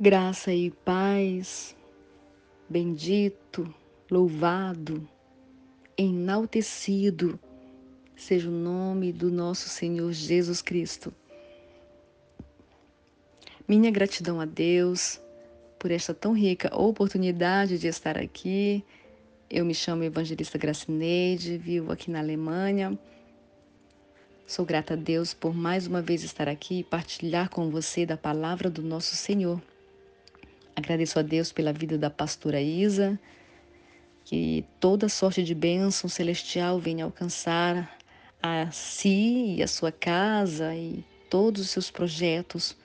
Graça e paz, bendito, louvado, enaltecido seja o nome do nosso Senhor Jesus Cristo. Minha gratidão a Deus por esta tão rica oportunidade de estar aqui. Eu me chamo Evangelista Gracineide, vivo aqui na Alemanha. Sou grata a Deus por mais uma vez estar aqui e partilhar com você da palavra do nosso Senhor. Agradeço a Deus pela vida da pastora Isa, que toda sorte de bênção celestial venha alcançar a si e a sua casa e todos os seus projetos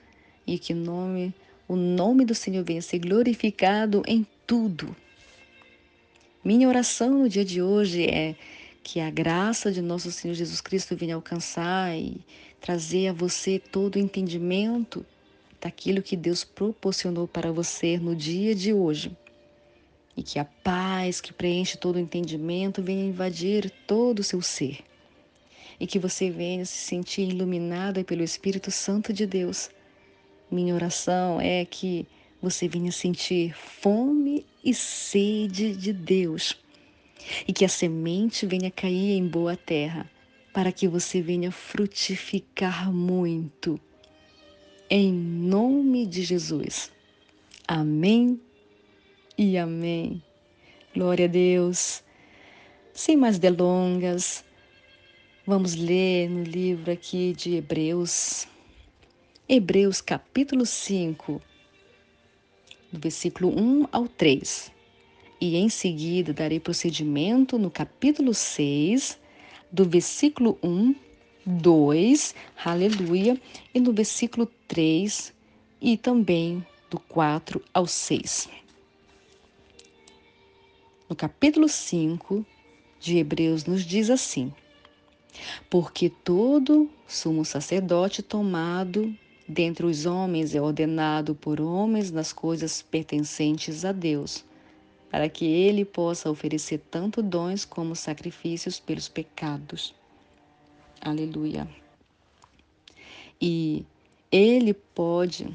e que o nome, o nome do Senhor venha ser glorificado em tudo. Minha oração no dia de hoje é que a graça de nosso Senhor Jesus Cristo venha alcançar e trazer a você todo o entendimento daquilo que Deus proporcionou para você no dia de hoje. E que a paz que preenche todo o entendimento venha invadir todo o seu ser. E que você venha se sentir iluminada pelo Espírito Santo de Deus. Minha oração é que você venha sentir fome e sede de Deus. E que a semente venha cair em boa terra, para que você venha frutificar muito em nome de Jesus. Amém e amém. Glória a Deus. Sem mais delongas, vamos ler no livro aqui de Hebreus, Hebreus capítulo 5, do versículo 1 ao 3. E em seguida darei procedimento no capítulo 6, do versículo 1 2, aleluia, e no versículo 3 e também do 4 ao 6. No capítulo 5 de Hebreus nos diz assim: Porque todo sumo sacerdote tomado dentre os homens é ordenado por homens nas coisas pertencentes a Deus, para que ele possa oferecer tanto dons como sacrifícios pelos pecados. Aleluia. E ele pode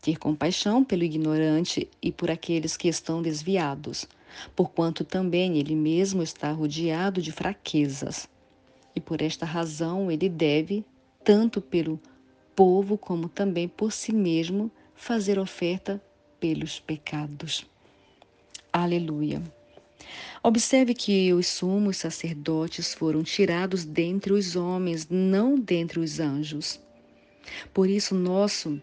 ter compaixão pelo ignorante e por aqueles que estão desviados, porquanto também ele mesmo está rodeado de fraquezas. E por esta razão ele deve, tanto pelo povo como também por si mesmo, fazer oferta pelos pecados. Aleluia. Observe que os sumos sacerdotes foram tirados dentre os homens, não dentre os anjos. Por isso, nosso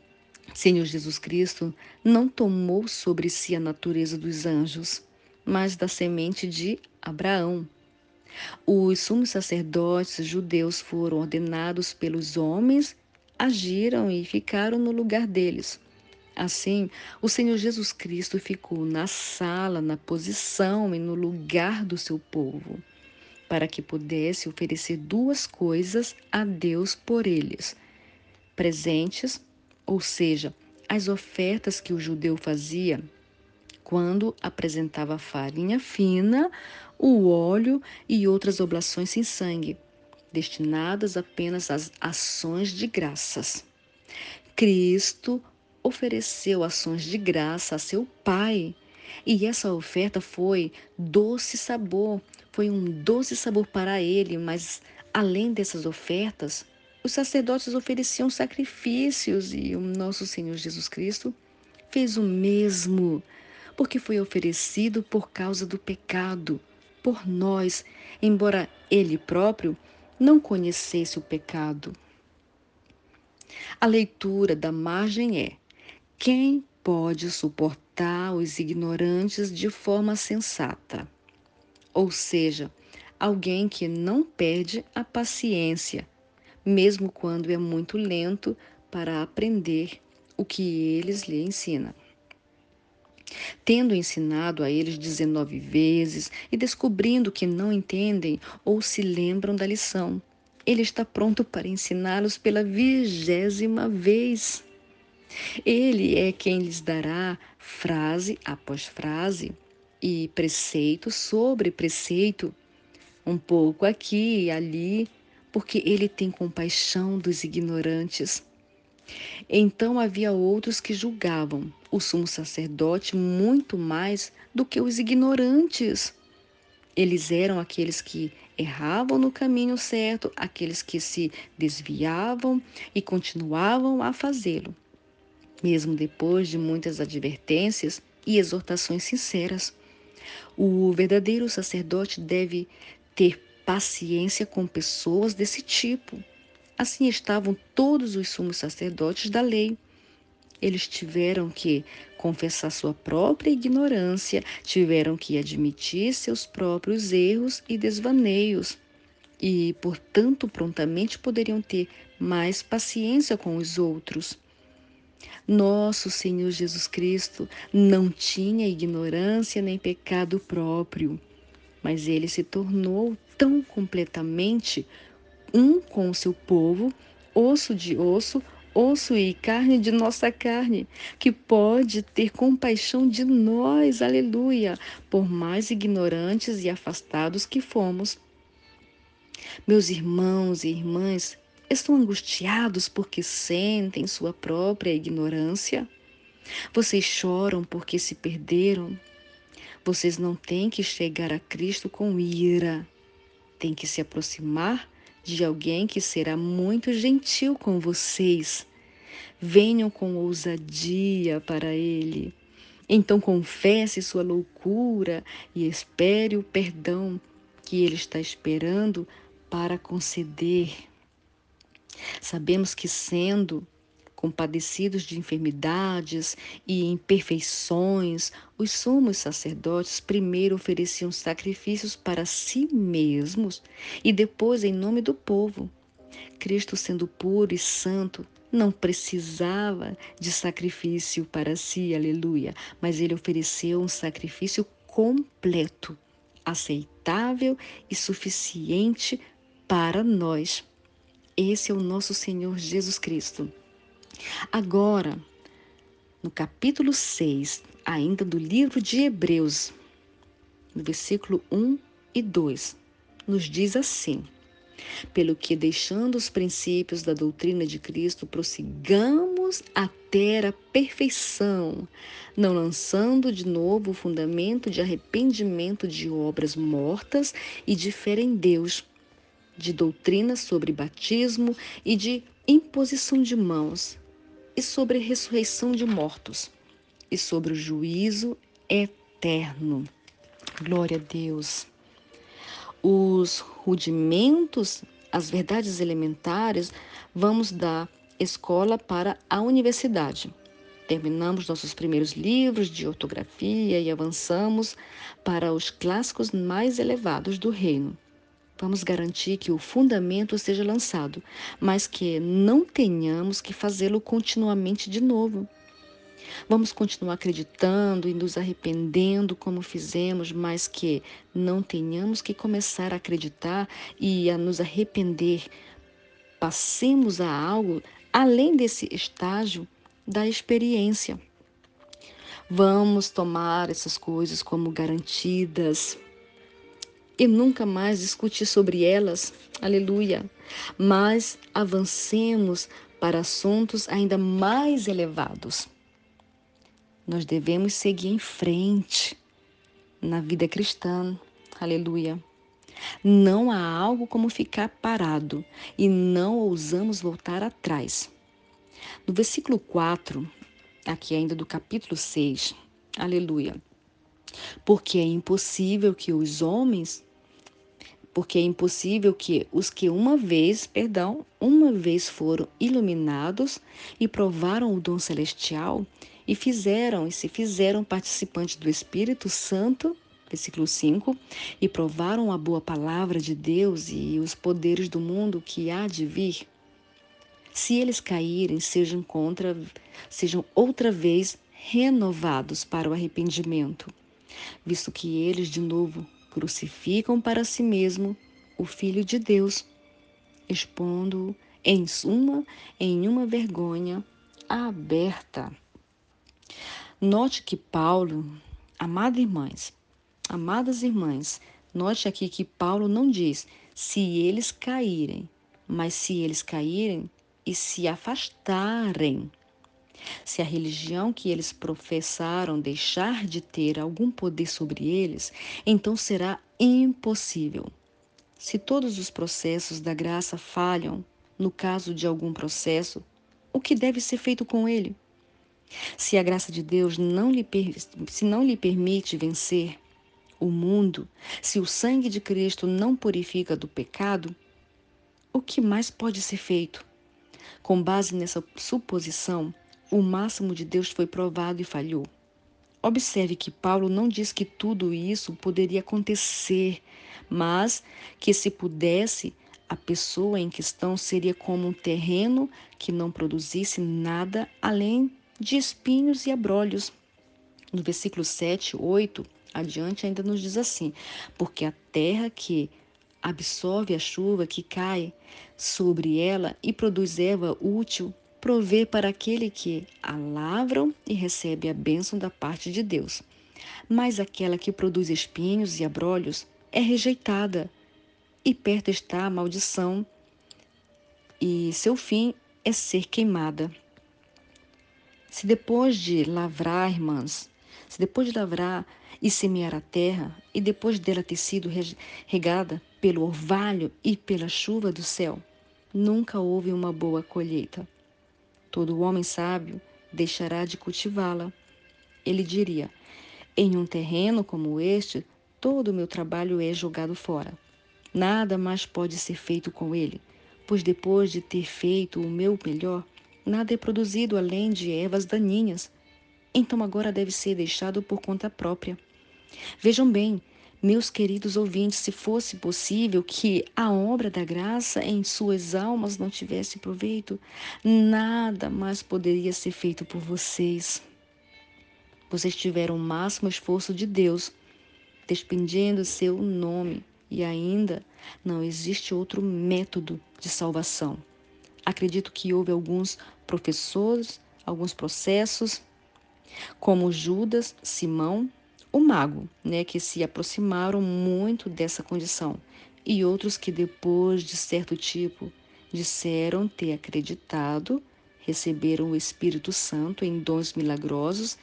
Senhor Jesus Cristo não tomou sobre si a natureza dos anjos, mas da semente de Abraão. Os sumos sacerdotes judeus foram ordenados pelos homens, agiram e ficaram no lugar deles. Assim, o Senhor Jesus Cristo ficou na sala, na posição e no lugar do seu povo, para que pudesse oferecer duas coisas a Deus por eles: presentes, ou seja, as ofertas que o judeu fazia quando apresentava farinha fina, o óleo e outras oblações sem sangue, destinadas apenas às ações de graças. Cristo ofereceu ações de graça a seu Pai. E essa oferta foi doce sabor, foi um doce sabor para ele, mas além dessas ofertas, os sacerdotes ofereciam sacrifícios e o nosso Senhor Jesus Cristo fez o mesmo, porque foi oferecido por causa do pecado, por nós, embora ele próprio não conhecesse o pecado. A leitura da margem é: quem pode suportar os ignorantes de forma sensata? Ou seja, alguém que não perde a paciência, mesmo quando é muito lento para aprender o que eles lhe ensinam. Tendo ensinado a eles 19 vezes e descobrindo que não entendem ou se lembram da lição, ele está pronto para ensiná-los pela vigésima vez. Ele é quem lhes dará frase após frase e preceito sobre preceito, um pouco aqui e ali, porque ele tem compaixão dos ignorantes. Então havia outros que julgavam: o sumo sacerdote muito mais do que os ignorantes. Eles eram aqueles que erravam no caminho certo, aqueles que se desviavam e continuavam a fazê-lo, mesmo depois de muitas advertências e exortações sinceras. O verdadeiro sacerdote deve ter paciência com pessoas desse tipo. Assim estavam todos os sumos sacerdotes da lei. Eles tiveram que confessar sua própria ignorância, tiveram que admitir seus próprios erros e desvaneios, e, portanto, prontamente poderiam ter mais paciência com os outros. Nosso Senhor Jesus Cristo não tinha ignorância nem pecado próprio, mas ele se tornou tão completamente um com o seu povo, osso de osso, osso e carne de nossa carne, que pode ter compaixão de nós, aleluia, por mais ignorantes e afastados que fomos. Meus irmãos e irmãs, estão angustiados porque sentem sua própria ignorância? Vocês choram porque se perderam? Vocês não têm que chegar a Cristo com ira, têm que se aproximar de alguém que será muito gentil com vocês. Venham com ousadia para Ele. Então confesse sua loucura e espere o perdão que Ele está esperando para conceder. Sabemos que, sendo compadecidos de enfermidades e imperfeições, os sumos sacerdotes primeiro ofereciam sacrifícios para si mesmos e depois em nome do povo. Cristo, sendo puro e santo, não precisava de sacrifício para si, aleluia, mas ele ofereceu um sacrifício completo, aceitável e suficiente para nós. Esse é o nosso Senhor Jesus Cristo. Agora, no capítulo 6, ainda do livro de Hebreus, no versículo 1 e 2, nos diz assim: Pelo que, deixando os princípios da doutrina de Cristo, prossigamos até a perfeição, não lançando de novo o fundamento de arrependimento de obras mortas e de fé em Deus de doutrina sobre batismo e de imposição de mãos, e sobre ressurreição de mortos, e sobre o juízo eterno. Glória a Deus. Os rudimentos, as verdades elementares, vamos da escola para a universidade. Terminamos nossos primeiros livros de ortografia e avançamos para os clássicos mais elevados do reino. Vamos garantir que o fundamento seja lançado, mas que não tenhamos que fazê-lo continuamente de novo. Vamos continuar acreditando e nos arrependendo como fizemos, mas que não tenhamos que começar a acreditar e a nos arrepender. Passemos a algo além desse estágio da experiência. Vamos tomar essas coisas como garantidas e nunca mais discutir sobre elas, aleluia. Mas avancemos para assuntos ainda mais elevados. Nós devemos seguir em frente na vida cristã, aleluia. Não há algo como ficar parado e não ousamos voltar atrás. No versículo 4, aqui ainda do capítulo 6, aleluia. Porque é impossível que os homens porque é impossível que os que uma vez, perdão, uma vez foram iluminados e provaram o dom celestial e fizeram e se fizeram participantes do Espírito Santo, versículo 5, e provaram a boa palavra de Deus e os poderes do mundo que há de vir. Se eles caírem, sejam contra, sejam outra vez renovados para o arrependimento, visto que eles de novo crucificam para si mesmo o Filho de Deus, expondo-o em uma, em uma vergonha aberta. Note que Paulo, amadas irmãs, amadas irmãs, note aqui que Paulo não diz se eles caírem, mas se eles caírem e se afastarem. Se a religião que eles professaram deixar de ter algum poder sobre eles, então será impossível. Se todos os processos da graça falham, no caso de algum processo, o que deve ser feito com ele? Se a graça de Deus não lhe, se não lhe permite vencer o mundo, se o sangue de Cristo não purifica do pecado, o que mais pode ser feito? Com base nessa suposição, o máximo de Deus foi provado e falhou. Observe que Paulo não diz que tudo isso poderia acontecer, mas que se pudesse, a pessoa em questão seria como um terreno que não produzisse nada além de espinhos e abrolhos. No versículo 7, 8, adiante, ainda nos diz assim: Porque a terra que absorve a chuva que cai sobre ela e produz erva útil, provê para aquele que a lavram e recebe a bênção da parte de Deus. Mas aquela que produz espinhos e abrolhos é rejeitada, e perto está a maldição, e seu fim é ser queimada. Se depois de lavrar, irmãs, se depois de lavrar e semear a terra, e depois dela ter sido regada pelo orvalho e pela chuva do céu, nunca houve uma boa colheita. Todo homem sábio deixará de cultivá-la. Ele diria: Em um terreno como este, todo o meu trabalho é jogado fora. Nada mais pode ser feito com ele, pois depois de ter feito o meu melhor, Nada é produzido além de ervas daninhas. Então agora deve ser deixado por conta própria. Vejam bem, meus queridos ouvintes, se fosse possível que a obra da graça em suas almas não tivesse proveito, nada mais poderia ser feito por vocês. Vocês tiveram o máximo esforço de Deus, despendendo seu nome, e ainda não existe outro método de salvação. Acredito que houve alguns professores, alguns processos, como Judas, Simão, o mago, né, que se aproximaram muito dessa condição, e outros que depois de certo tipo disseram ter acreditado, receberam o Espírito Santo em dons milagrosos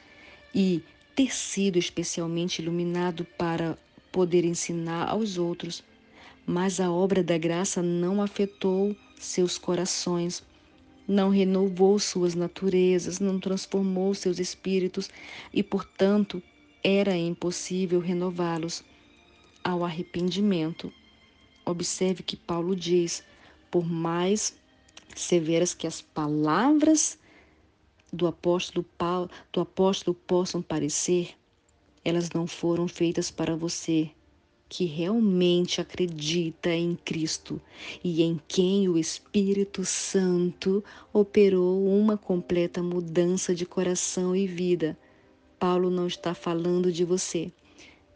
e ter sido especialmente iluminado para poder ensinar aos outros. Mas a obra da graça não afetou seus corações, não renovou suas naturezas, não transformou seus espíritos e, portanto, era impossível renová-los ao arrependimento. Observe que Paulo diz: por mais severas que as palavras do apóstolo Paulo, do apóstolo possam parecer, elas não foram feitas para você, que realmente acredita em Cristo e em quem o Espírito Santo operou uma completa mudança de coração e vida. Paulo não está falando de você.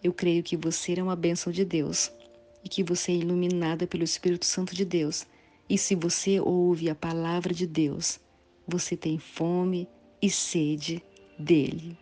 Eu creio que você é uma bênção de Deus e que você é iluminada pelo Espírito Santo de Deus. E se você ouve a palavra de Deus, você tem fome e sede dele.